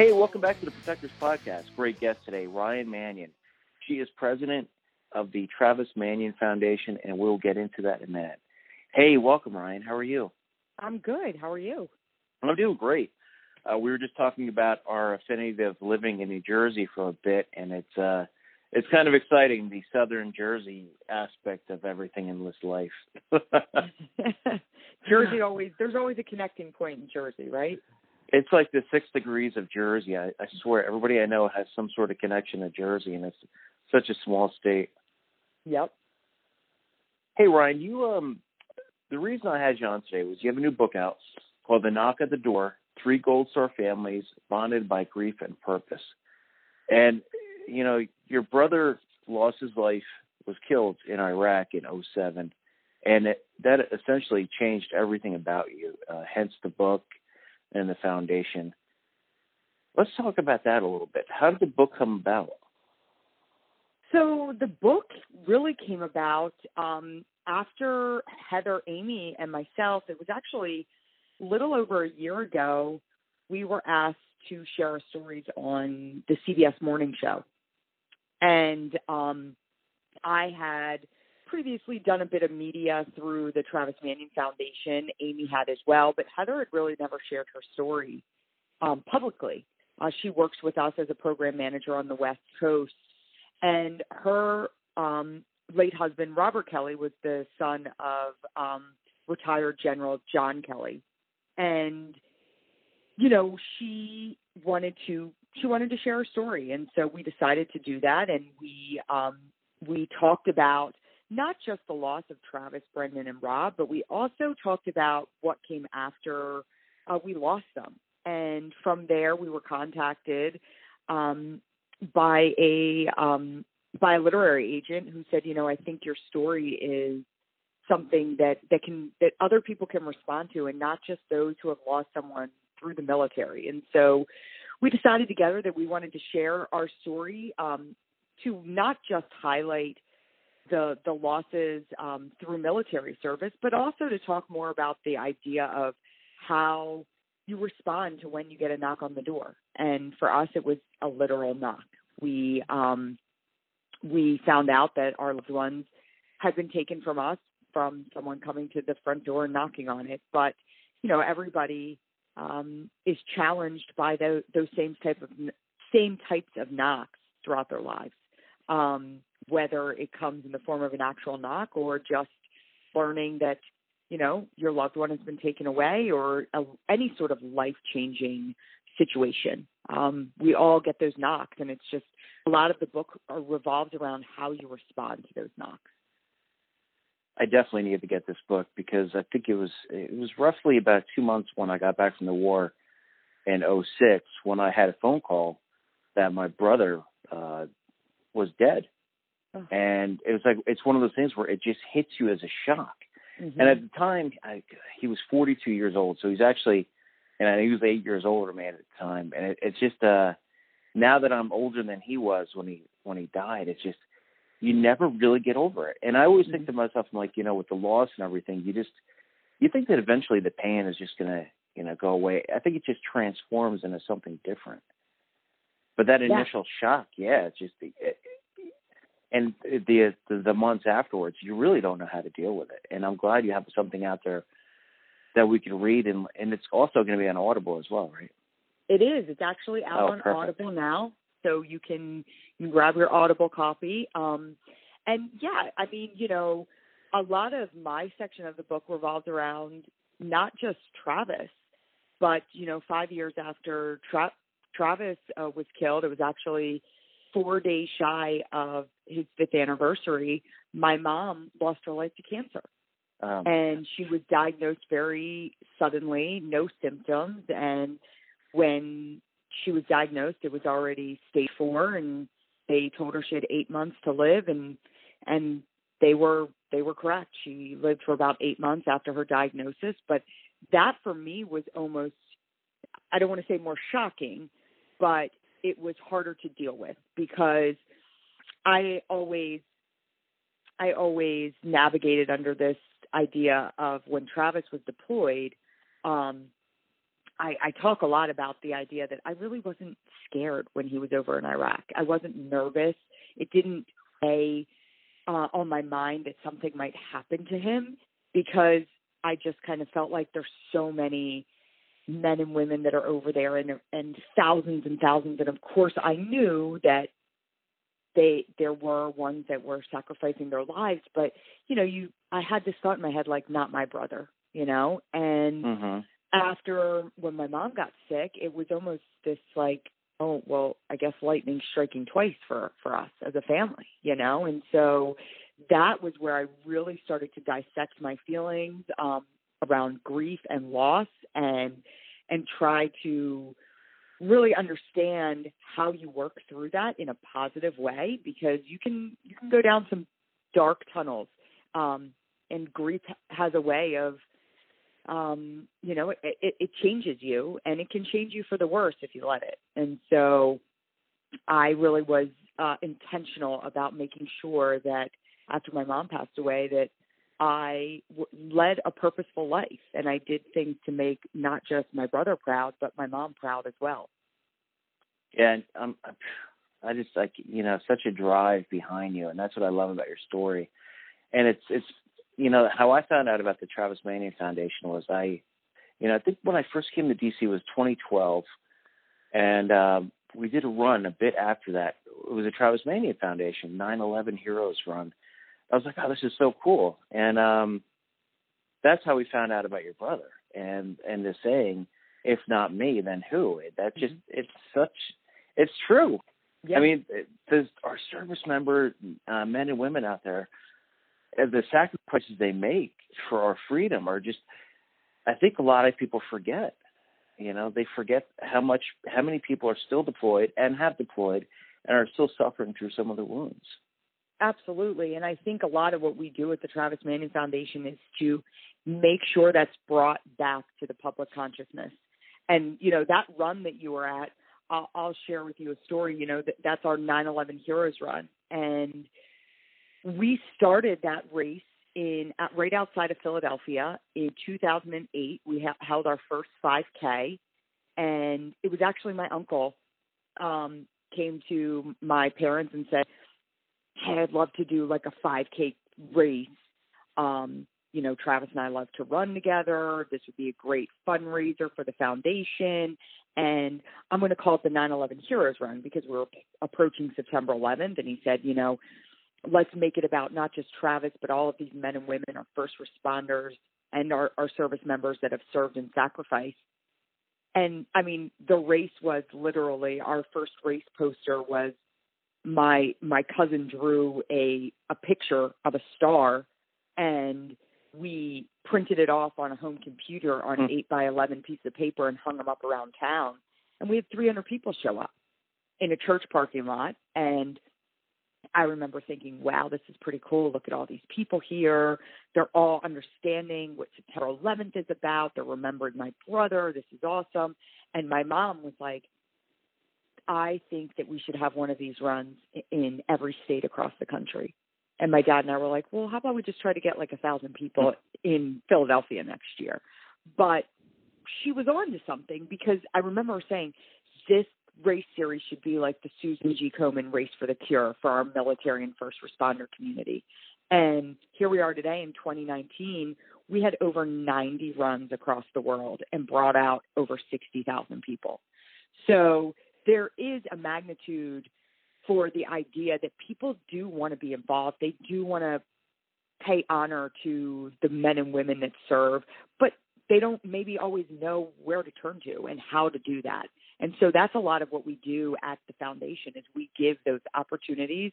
Hey, welcome back to the Protectors Podcast. Great guest today, Ryan Manion. She is president of the Travis Manion Foundation, and we'll get into that in a minute. Hey, welcome, Ryan. How are you? I'm good. How are you? I'm doing great. Uh, we were just talking about our affinity of living in New Jersey for a bit, and it's uh, it's kind of exciting the Southern Jersey aspect of everything in this life. Jersey always there's always a connecting point in Jersey, right? it's like the six degrees of Jersey. I, I swear, everybody I know has some sort of connection to Jersey, and it's such a small state. Yep. Hey Ryan, you um, the reason I had you on today was you have a new book out called "The Knock at the Door: Three Gold Star Families Bonded by Grief and Purpose," and you know your brother lost his life, was killed in Iraq in '07, and it, that essentially changed everything about you. Uh, hence the book and the foundation. Let's talk about that a little bit. How did the book come about? So the book really came about um, after Heather, Amy, and myself. It was actually a little over a year ago. We were asked to share our stories on the CBS Morning Show, and um, I had previously done a bit of media through the Travis Manion Foundation. Amy had as well, but Heather had really never shared her story um, publicly. Uh, she works with us as a program manager on the West Coast, and her um, late husband Robert Kelly was the son of um, retired General John Kelly, and you know she wanted to she wanted to share her story, and so we decided to do that, and we um, we talked about not just the loss of Travis, Brendan, and Rob, but we also talked about what came after uh, we lost them. And from there, we were contacted um, by a um, by a literary agent who said, you know, I think your story is something that that can that other people can respond to, and not just those who have lost someone through the military. And so, we decided together that we wanted to share our story um, to not just highlight the the losses um, through military service, but also to talk more about the idea of how you respond to when you get a knock on the door. And for us, it was a literal knock. We um, we found out that our loved ones had been taken from us from someone coming to the front door and knocking on it. But you know, everybody um, is challenged by those, those same type of same types of knocks throughout their lives. Um, whether it comes in the form of an actual knock or just learning that you know your loved one has been taken away or a, any sort of life changing situation um, we all get those knocks and it's just a lot of the book revolves around how you respond to those knocks I definitely needed to get this book because I think it was it was roughly about two months when I got back from the war in '06 when I had a phone call that my brother uh, was dead Oh. And it was like it's one of those things where it just hits you as a shock. Mm-hmm. And at the time, I, he was 42 years old, so he's actually, and he was eight years older man at the time. And it, it's just uh, now that I'm older than he was when he when he died, it's just you never really get over it. And I always mm-hmm. think to myself, I'm like, you know, with the loss and everything, you just you think that eventually the pain is just gonna you know go away. I think it just transforms into something different. But that initial yeah. shock, yeah, it's just it, and the, the the months afterwards, you really don't know how to deal with it. And I'm glad you have something out there that we can read, and and it's also going to be on Audible as well, right? It is. It's actually out oh, on perfect. Audible now, so you can you can grab your Audible copy. Um, and yeah, I mean, you know, a lot of my section of the book revolves around not just Travis, but you know, five years after Tra- Travis uh, was killed, it was actually four days shy of his fifth anniversary, my mom lost her life to cancer. Um, and she was diagnosed very suddenly, no symptoms. And when she was diagnosed, it was already stage four, and they told her she had eight months to live. And and they were they were correct. She lived for about eight months after her diagnosis, but that for me was almost I don't want to say more shocking, but it was harder to deal with because I always I always navigated under this idea of when Travis was deployed, um, I, I talk a lot about the idea that I really wasn't scared when he was over in Iraq. I wasn't nervous. It didn't a uh, on my mind that something might happen to him because I just kind of felt like there's so many men and women that are over there and and thousands and thousands and of course I knew that they there were ones that were sacrificing their lives but you know you I had this thought in my head like not my brother you know and mm-hmm. after when my mom got sick it was almost this like oh well i guess lightning striking twice for for us as a family you know and so that was where i really started to dissect my feelings um around grief and loss and and try to really understand how you work through that in a positive way because you can you can go down some dark tunnels um and grief has a way of um, you know, it, it, it changes you and it can change you for the worse if you let it. And so I really was uh, intentional about making sure that after my mom passed away that I w- led a purposeful life and I did things to make not just my brother proud, but my mom proud as well. Yeah, um, I just like you know such a drive behind you, and that's what I love about your story. And it's it's you know, how I found out about the Travis Manion Foundation was I, you know, I think when I first came to DC was 2012, and um, we did a run a bit after that. It was a Travis Manion Foundation 9/11 Heroes run. I was like, oh, this is so cool, and um, that's how we found out about your brother and and the saying, if not me, then who? That just mm-hmm. it's such it's true. Yep. I mean, there's our service member uh, men and women out there the sacrifices they make for our freedom are just I think a lot of people forget. You know, they forget how much how many people are still deployed and have deployed and are still suffering through some of the wounds. Absolutely. And I think a lot of what we do at the Travis Manion Foundation is to make sure that's brought back to the public consciousness. And, you know, that run that you were at, I'll, I'll share with you a story. You know, that, that's our 9 11 Heroes run. And we started that race in right outside of Philadelphia in 2008. We ha- held our first 5K, and it was actually my uncle um, came to my parents and said, "Hey, I'd love to do like a 5K race. Um, you know, Travis and I love to run together. This would be a great fundraiser for the foundation." And I'm going to call it the 9/11 Heroes Run because we're approaching September 11th. And he said, you know, let's make it about not just Travis, but all of these men and women, our first responders, and our, our service members that have served and sacrificed. And I mean, the race was literally our first race poster was my my cousin drew a a picture of a star, and we printed it off on a home computer on an mm. eight by eleven piece of paper and hung them up around town. And we had 300 people show up in a church parking lot, and I remember thinking, wow, this is pretty cool. Look at all these people here. They're all understanding what September 11th is about. They're remembering my brother. This is awesome. And my mom was like, I think that we should have one of these runs in every state across the country. And my dad and I were like, well, how about we just try to get like a thousand people in Philadelphia next year? But she was on to something because I remember her saying, this race series should be like the Susan G. Komen Race for the Cure for our military and first responder community. And here we are today in 2019. We had over 90 runs across the world and brought out over 60,000 people. So there is a magnitude for the idea that people do want to be involved. They do want to pay honor to the men and women that serve, but they don't maybe always know where to turn to and how to do that. And so that's a lot of what we do at the foundation is we give those opportunities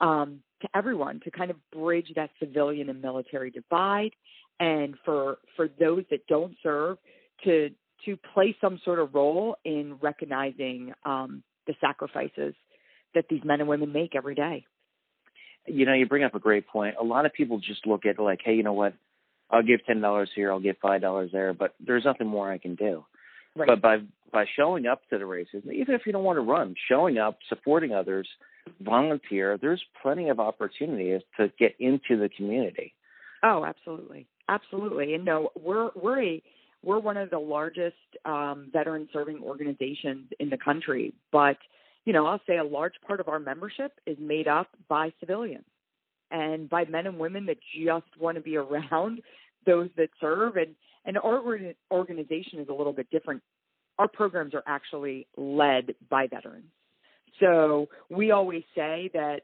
um, to everyone to kind of bridge that civilian and military divide, and for for those that don't serve to to play some sort of role in recognizing um, the sacrifices that these men and women make every day. you know, you bring up a great point. A lot of people just look at like, hey, you know what? I'll give ten dollars here, I'll give five dollars there, but there's nothing more I can do. Right. But by by showing up to the races, even if you don't want to run, showing up, supporting others, volunteer, there's plenty of opportunities to get into the community. Oh, absolutely, absolutely. And no, we're we're a we're one of the largest um, veteran serving organizations in the country, but you know, I'll say a large part of our membership is made up by civilians and by men and women that just want to be around those that serve. And, and our organization is a little bit different. Our programs are actually led by veterans. So we always say that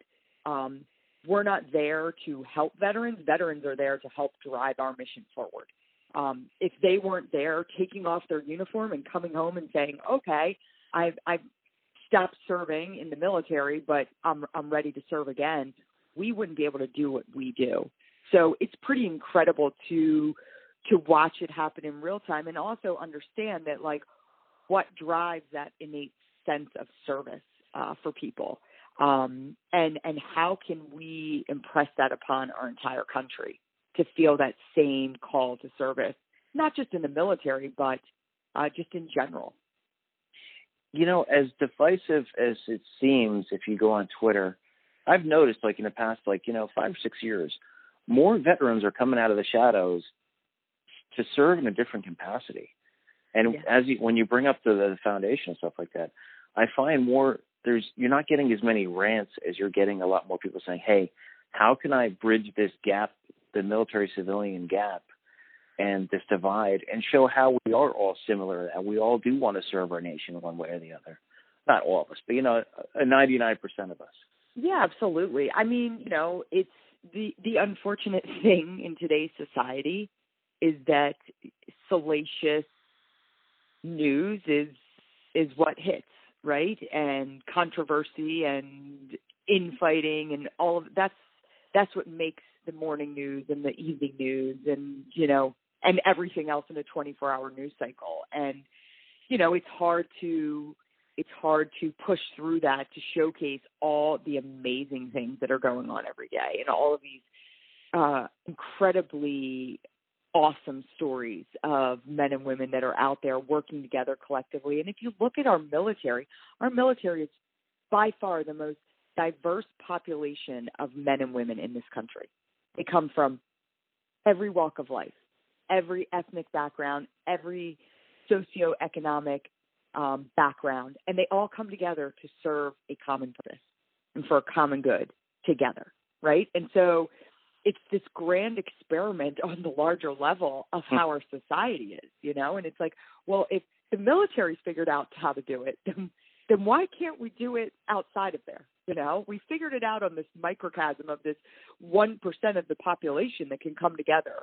um, we're not there to help veterans. Veterans are there to help drive our mission forward. Um, if they weren't there taking off their uniform and coming home and saying, okay, I've, I've stopped serving in the military, but I'm, I'm ready to serve again, we wouldn't be able to do what we do. So it's pretty incredible to to watch it happen in real time and also understand that like what drives that innate sense of service uh, for people um, and and how can we impress that upon our entire country to feel that same call to service not just in the military but uh, just in general you know as divisive as it seems if you go on twitter I've noticed like in the past like, you know, five or six years, more veterans are coming out of the shadows to serve in a different capacity. And yeah. as you when you bring up the, the foundation and stuff like that, I find more there's you're not getting as many rants as you're getting a lot more people saying, Hey, how can I bridge this gap, the military civilian gap and this divide and show how we are all similar and we all do want to serve our nation one way or the other. Not all of us, but you know, ninety nine percent of us. Yeah, absolutely. I mean, you know, it's the the unfortunate thing in today's society is that salacious news is is what hits, right? And controversy and infighting and all of that's that's what makes the morning news and the evening news and you know and everything else in a 24 hour news cycle and you know it's hard to it's hard to push through that to showcase all the amazing things that are going on every day and all of these uh, incredibly awesome stories of men and women that are out there working together collectively. And if you look at our military, our military is by far the most diverse population of men and women in this country. They come from every walk of life, every ethnic background, every socioeconomic um, background, and they all come together to serve a common purpose and for a common good together, right? And so it's this grand experiment on the larger level of hmm. how our society is, you know? And it's like, well, if the military's figured out how to do it, then, then why can't we do it outside of there? You know, we figured it out on this microcosm of this 1% of the population that can come together.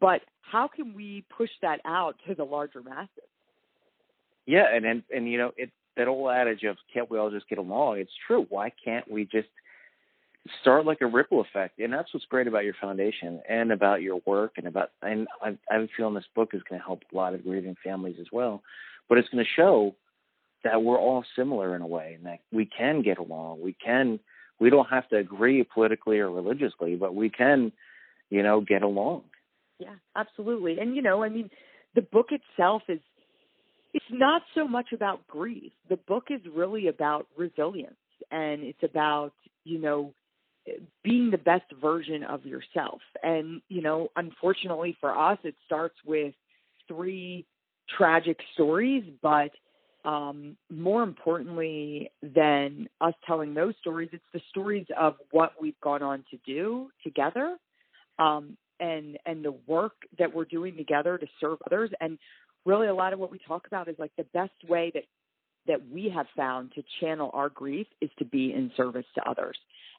But how can we push that out to the larger masses? Yeah, and and and you know it that old adage of can't we all just get along? It's true. Why can't we just start like a ripple effect? And that's what's great about your foundation and about your work and about and I, I'm feeling this book is going to help a lot of grieving families as well. But it's going to show that we're all similar in a way and that we can get along. We can we don't have to agree politically or religiously, but we can, you know, get along. Yeah, absolutely. And you know, I mean, the book itself is it's not so much about grief. The book is really about resilience and it's about, you know, being the best version of yourself. And, you know, unfortunately for us, it starts with three tragic stories, but um, more importantly than us telling those stories, it's the stories of what we've gone on to do together. Um, and and the work that we're doing together to serve others and really a lot of what we talk about is like the best way that that we have found to channel our grief is to be in service to others.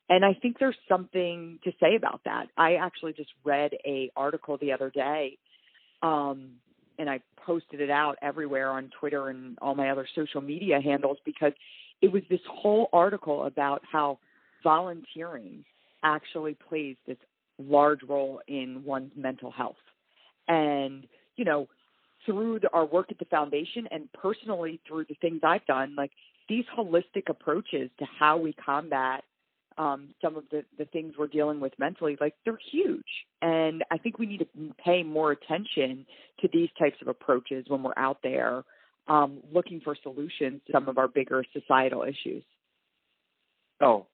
And I think there's something to say about that. I actually just read a article the other day um, and I posted it out everywhere on Twitter and all my other social media handles because it was this whole article about how volunteering actually plays this large role in one's mental health. And, you know, through the, our work at the foundation and personally through the things I've done, like these holistic approaches to how we combat um, some of the, the things we're dealing with mentally, like they're huge. And I think we need to pay more attention to these types of approaches when we're out there um, looking for solutions to some of our bigger societal issues. Oh,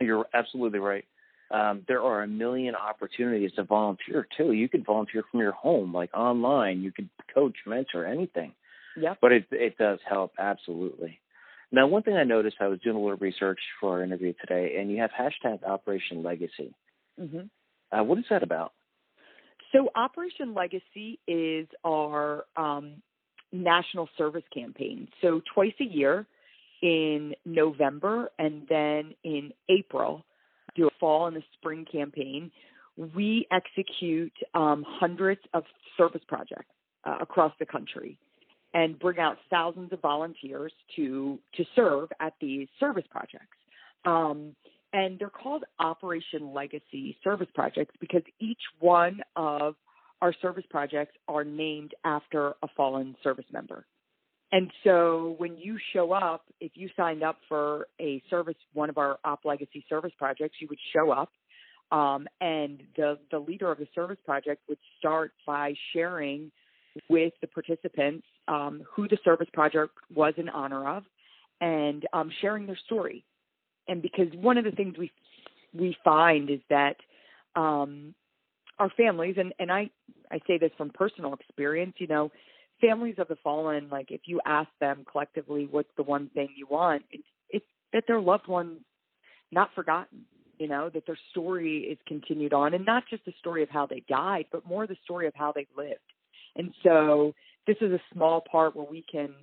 you're absolutely right. Um, there are a million opportunities to volunteer too. You can volunteer from your home, like online. You can coach, mentor, anything. Yeah. But it it does help absolutely. Now, one thing I noticed, I was doing a little research for our interview today, and you have hashtag Operation Legacy. Mm-hmm. Uh, what is that about? So, Operation Legacy is our um, national service campaign. So, twice a year in November and then in April, do a fall and a spring campaign. We execute um, hundreds of service projects uh, across the country and bring out thousands of volunteers to to serve at these service projects. Um, and they're called Operation Legacy service projects because each one of our service projects are named after a fallen service member. And so when you show up, if you signed up for a service, one of our Op Legacy service projects, you would show up. Um, and the, the leader of the service project would start by sharing with the participants um, who the service project was in honor of and um, sharing their story. And because one of the things we we find is that um, our families, and, and I, I say this from personal experience, you know, families of the fallen, like if you ask them collectively what's the one thing you want, it's, it's that their loved one not forgotten, you know, that their story is continued on and not just the story of how they died, but more the story of how they lived. And so this is a small part where we can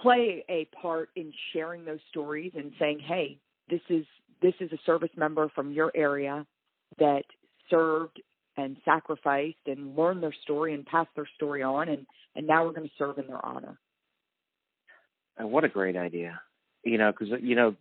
play a part in sharing those stories and saying, hey, this is this is a service member from your area that served and sacrificed and learned their story and passed their story on and and now we're going to serve in their honor. And what a great idea. You know, because you know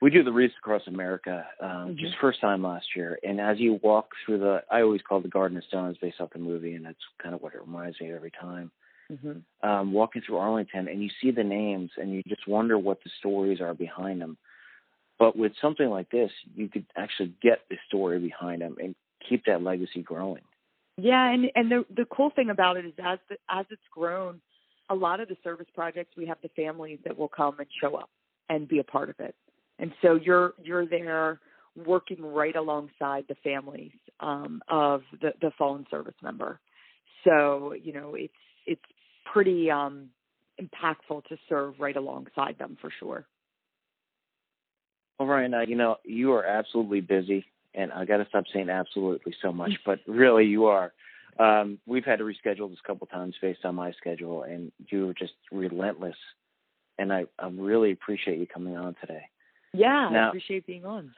we do the Wreaths Across America um, mm-hmm. just first time last year, and as you walk through the, I always call it the Garden of Stones based off the movie, and that's kind of what it reminds me of every time. Mm-hmm. Um, walking through Arlington, and you see the names, and you just wonder what the stories are behind them. But with something like this, you could actually get the story behind them and keep that legacy growing. Yeah, and and the the cool thing about it is as the, as it's grown, a lot of the service projects we have the families that will come and show up and be a part of it and so you're you're there working right alongside the families um, of the, the fallen service member. So you know it's it's pretty um, impactful to serve right alongside them for sure. All right, now you know you are absolutely busy, and I got to stop saying absolutely so much, but really you are. Um, we've had to reschedule this a couple times based on my schedule, and you were just relentless. And I, I really appreciate you coming on today. Yeah, now, I appreciate being on.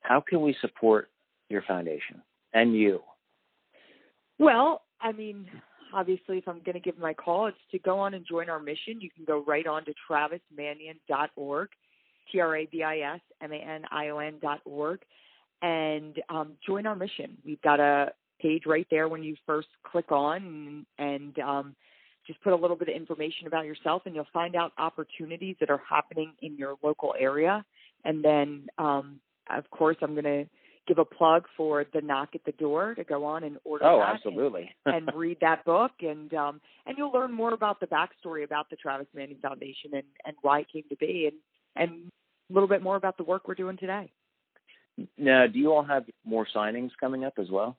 How can we support your foundation and you? Well, I mean, obviously, if I'm going to give my call, it's to go on and join our mission. You can go right on to travismanion.org, T R A V I S M A N I O N.org, and um, join our mission. We've got a page right there when you first click on, and, and um, just put a little bit of information about yourself, and you'll find out opportunities that are happening in your local area and then, um, of course, I'm going to give a plug for the knock at the door to go on and order oh, that absolutely. and, and read that book and um and you'll learn more about the backstory about the Travis Manion Foundation and and why it came to be and and a little bit more about the work we're doing today. Now, do you all have more signings coming up as well?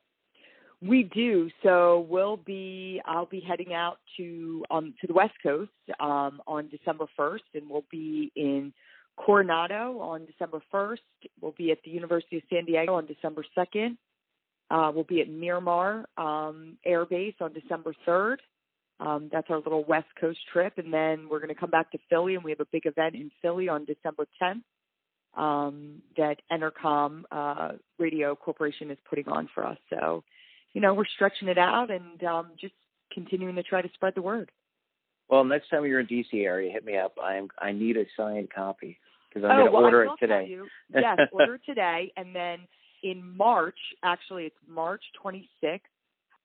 We do. So we'll be I'll be heading out to um to the West Coast um on December 1st and we'll be in Coronado on December 1st. We'll be at the University of San Diego on December 2nd. Uh, we'll be at Miramar um, Air Base on December 3rd. Um, that's our little West Coast trip. And then we're going to come back to Philly, and we have a big event in Philly on December 10th um, that Entercom uh, Radio Corporation is putting on for us. So, you know, we're stretching it out and um, just continuing to try to spread the word. Well, next time you're in DC area, hit me up. I am I need a signed copy because I'm oh, going to well, order it today. You, yes, order today, and then in March, actually, it's March 26th.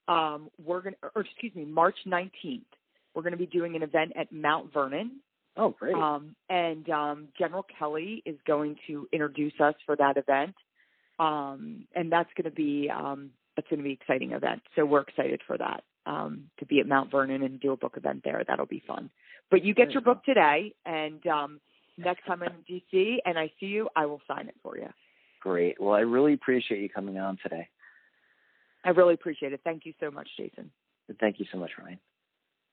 Um, we're going, to, or excuse me, March 19th. We're going to be doing an event at Mount Vernon, Oh, great. Um, and um, General Kelly is going to introduce us for that event. Um, and that's going to be um, that's going to be an exciting event. So we're excited for that um, to be at Mount Vernon and do a book event there. That'll be fun. But you get your book today, and um, next time I'm in DC and I see you, I will sign it for you. Great. Well, I really appreciate you coming on today. I really appreciate it. Thank you so much, Jason. Thank you so much, Ryan.